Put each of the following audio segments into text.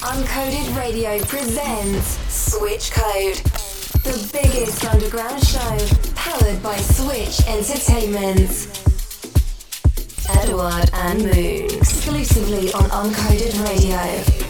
Uncoded Radio presents Switch Code, the biggest underground show powered by Switch Entertainment. Edward and Moon, exclusively on Uncoded Radio.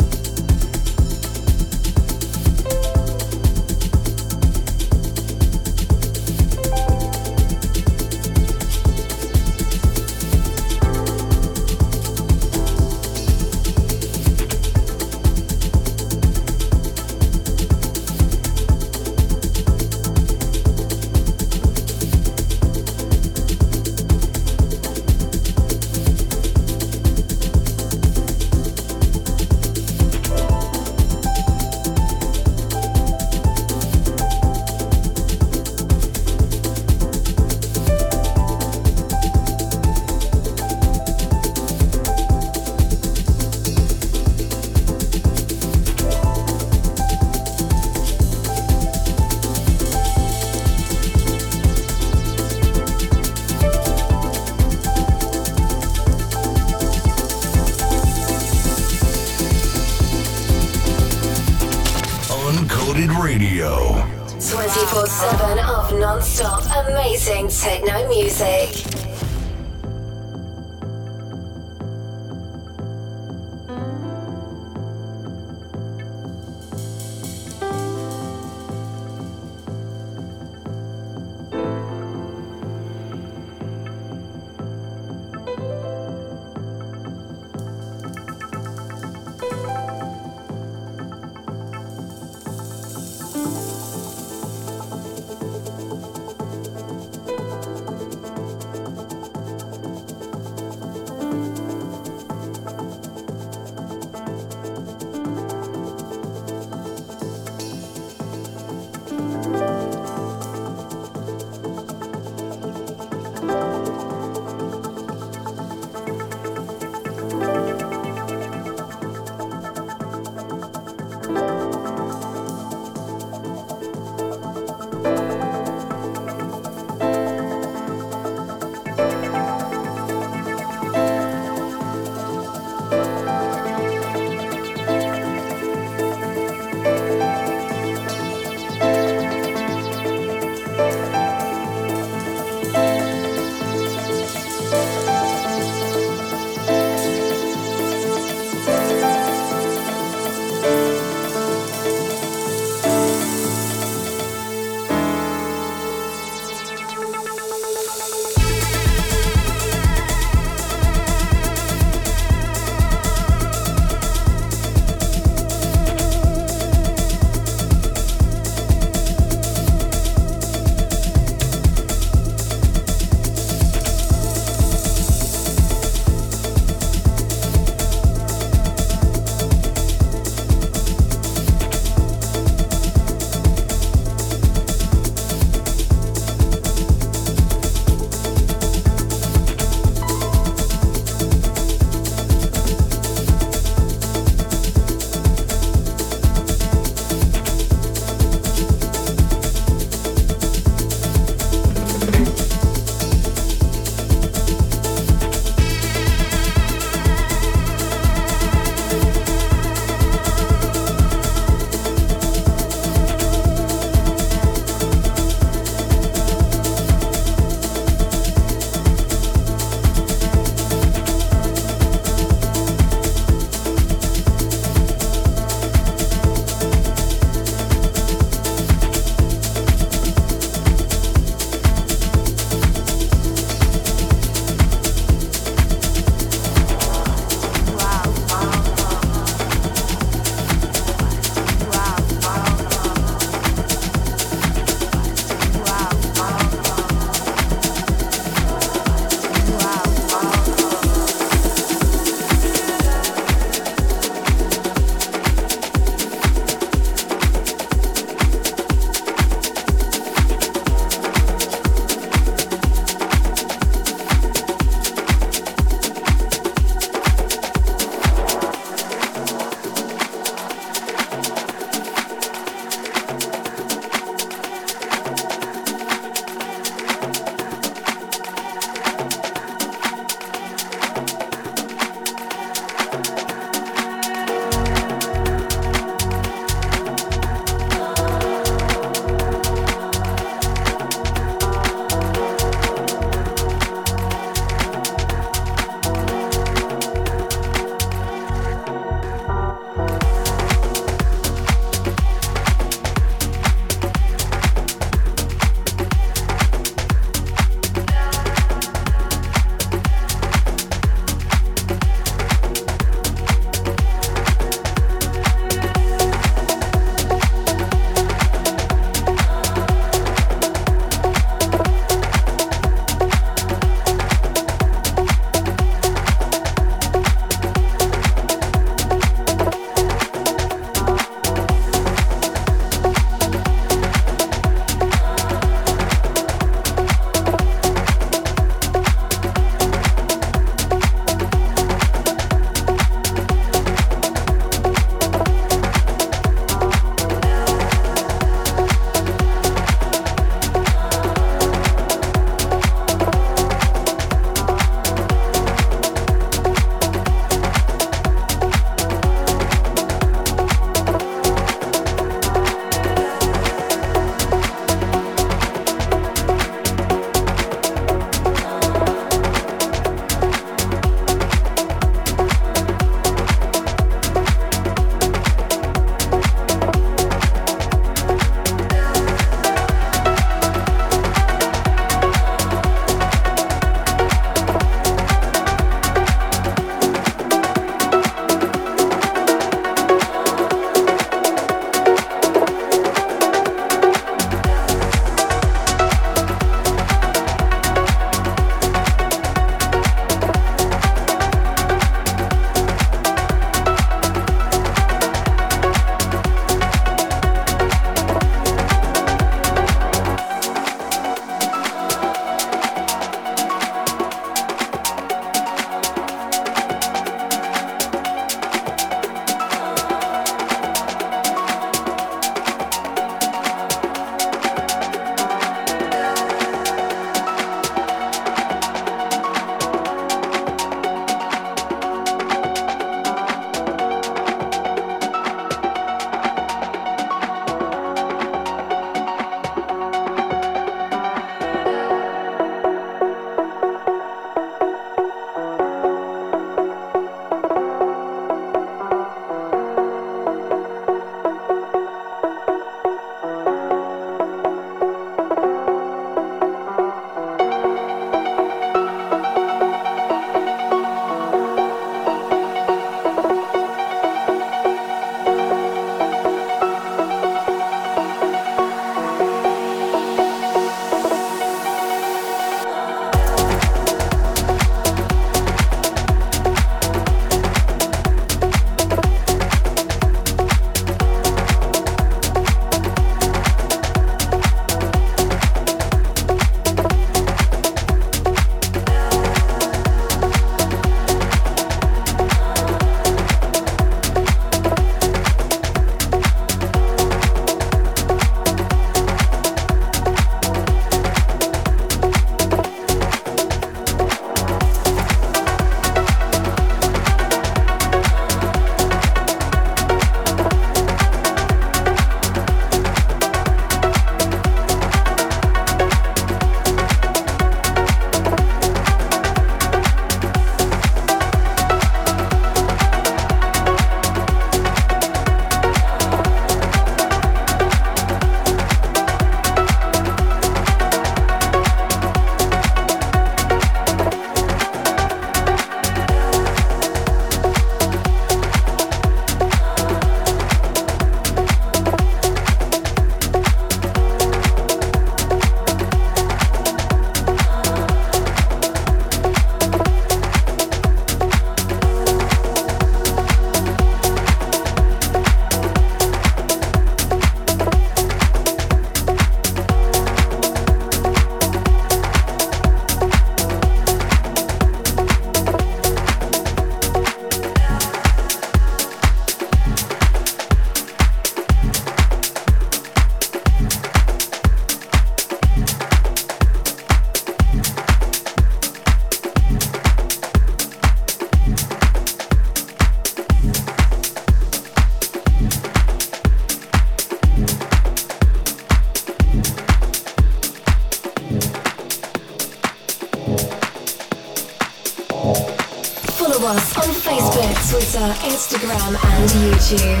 And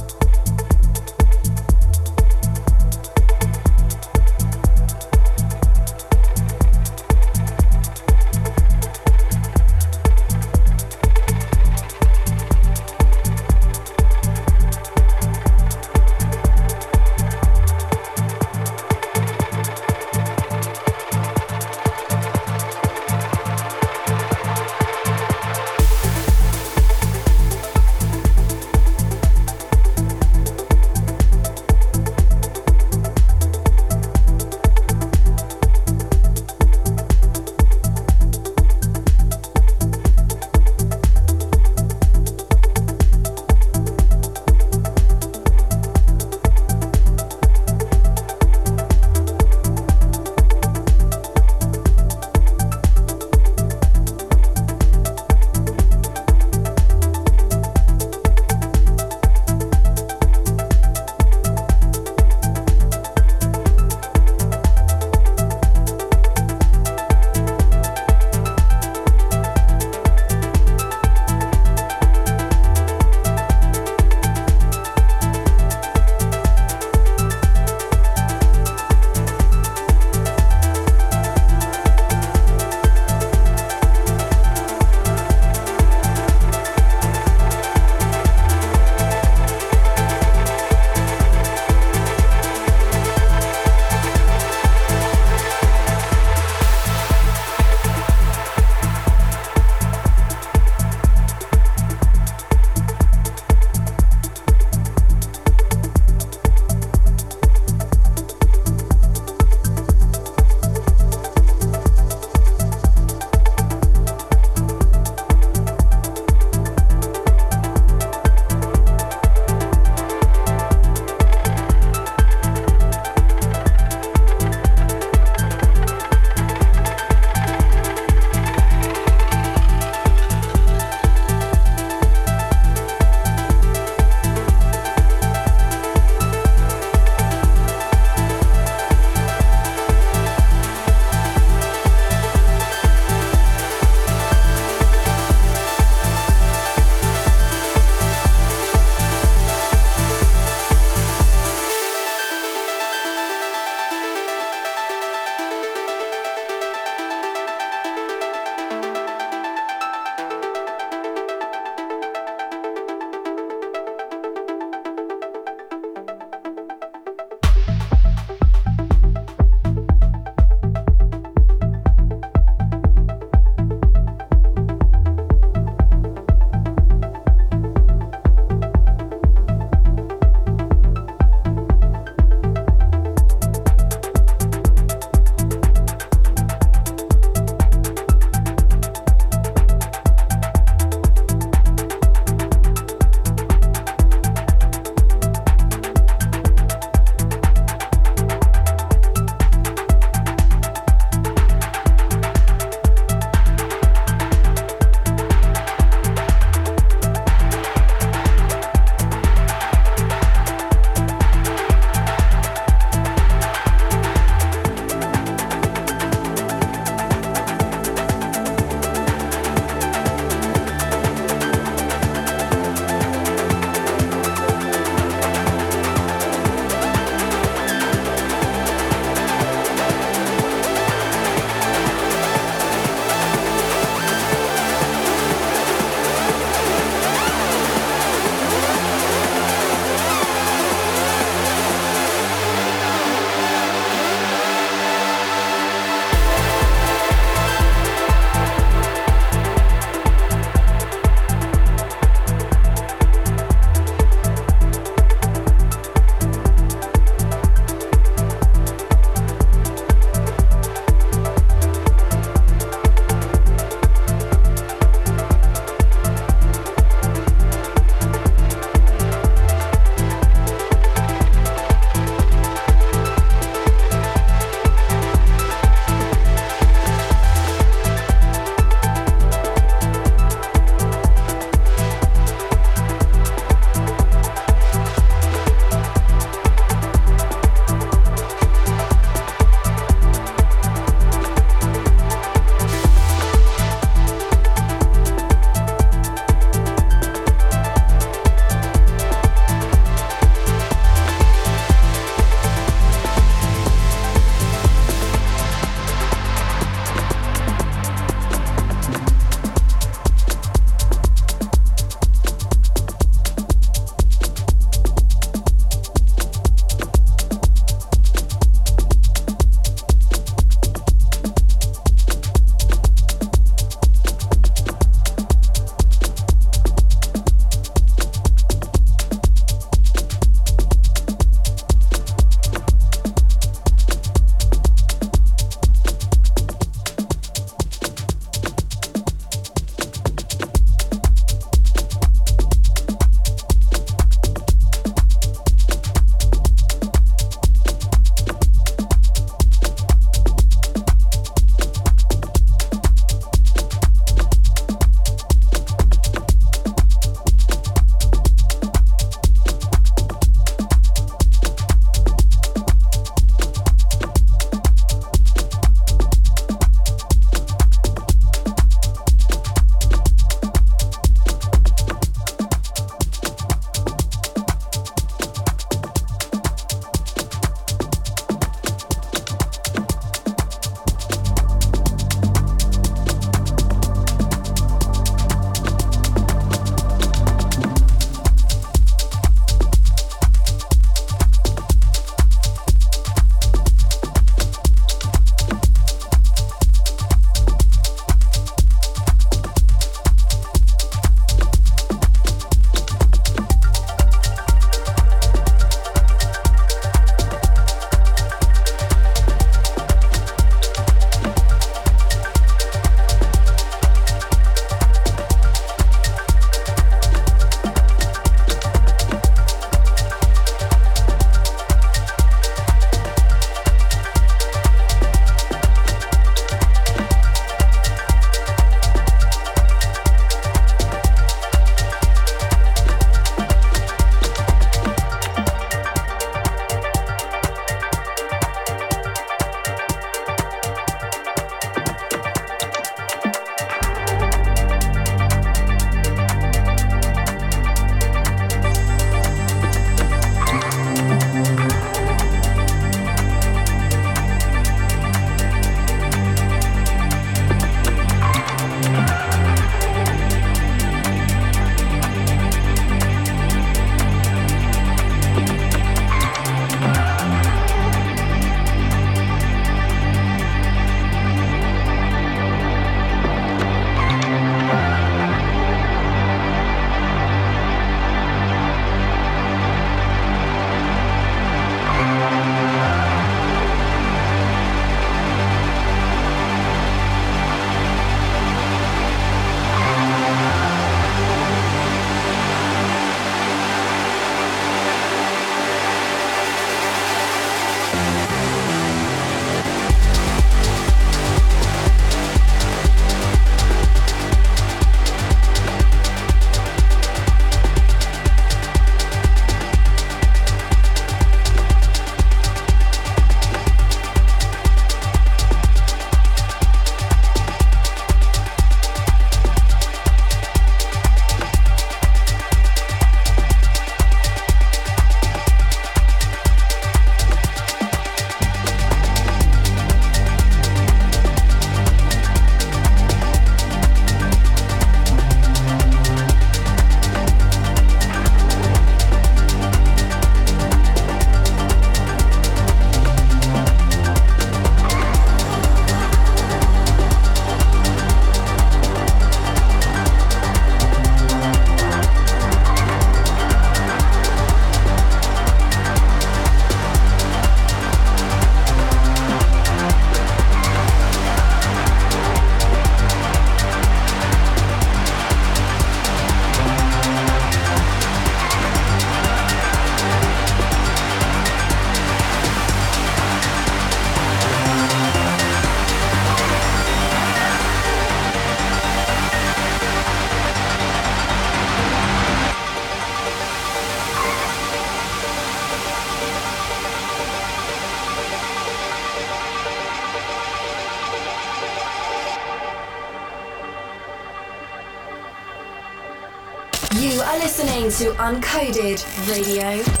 Uncoded Radio.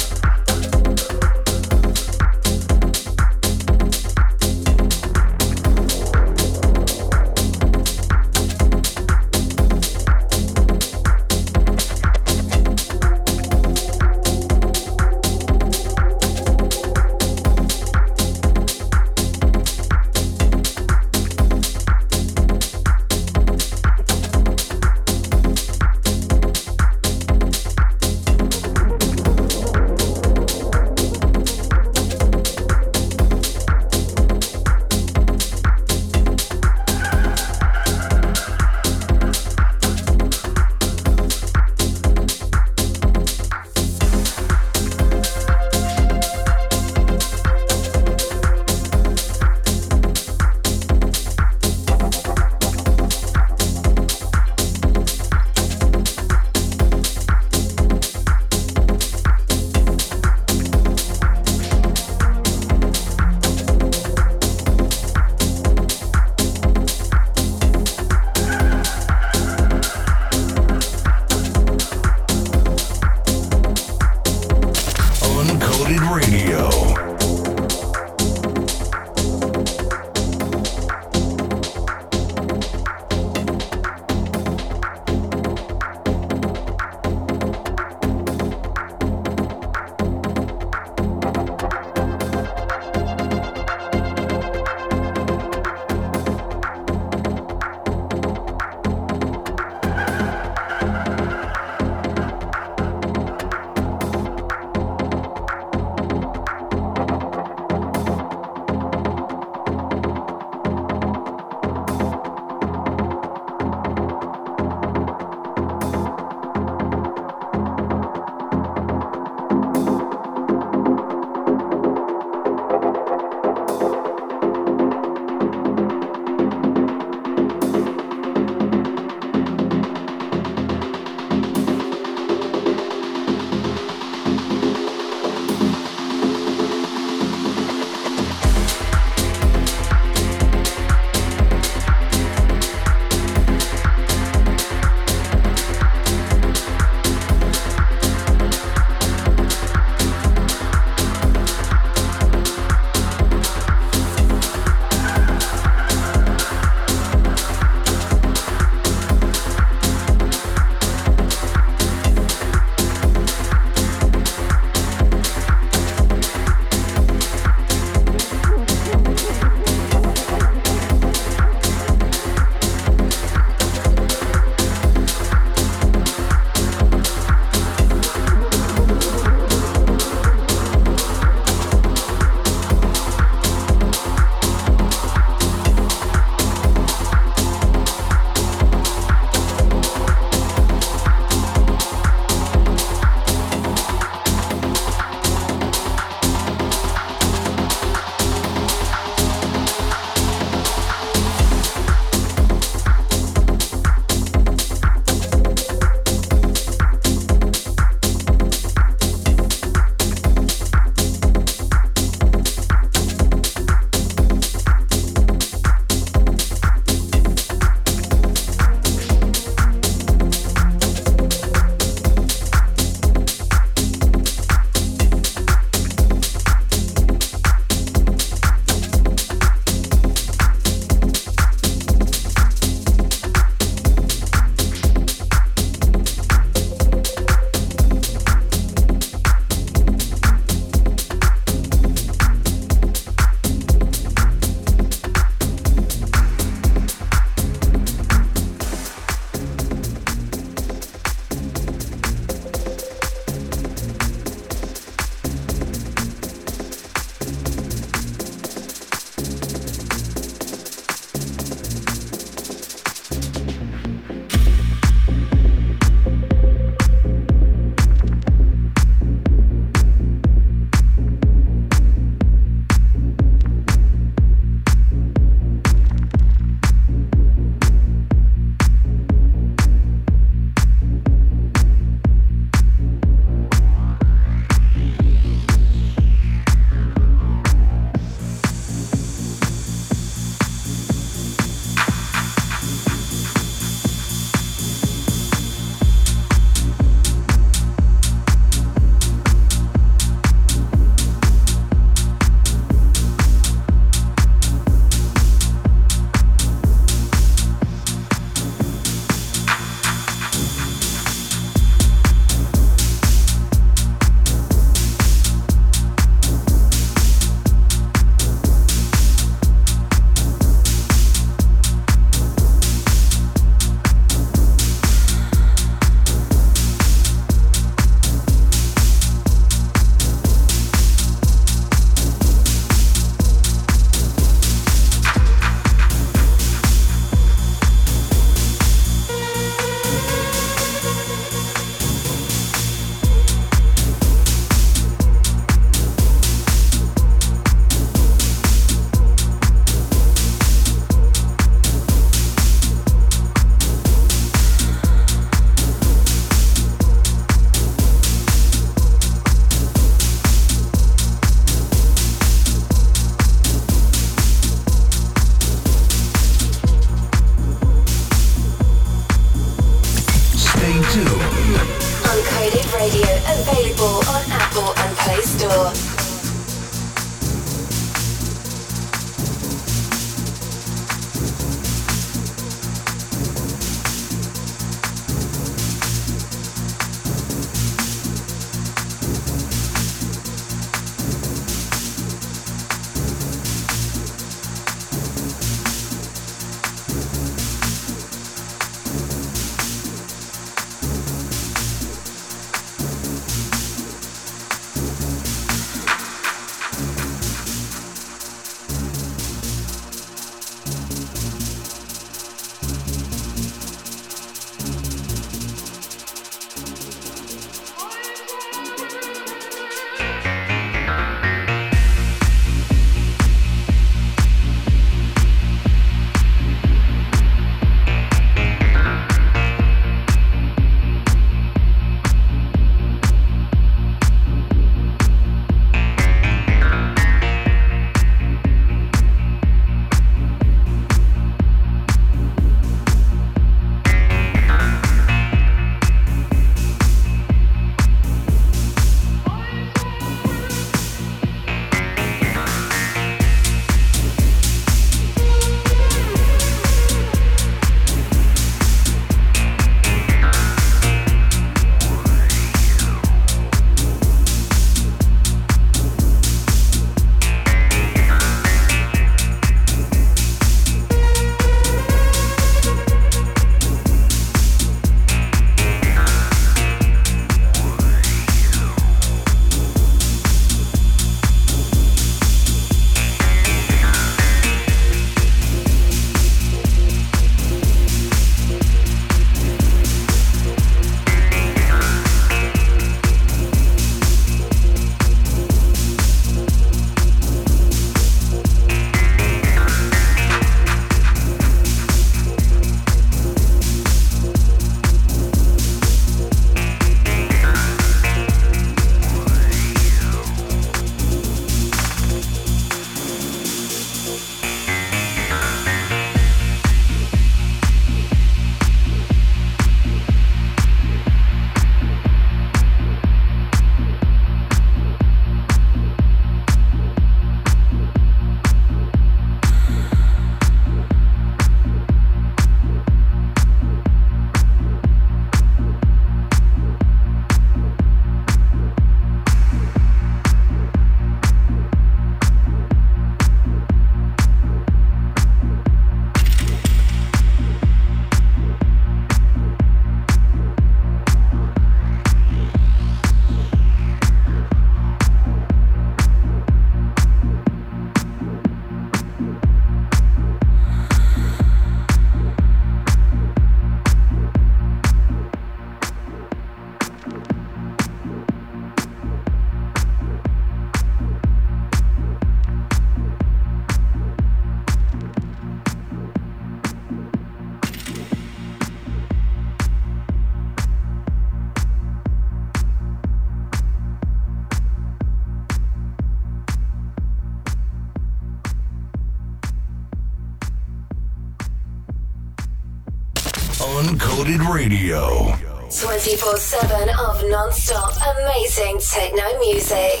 Radio. 24 7 of non stop amazing techno music.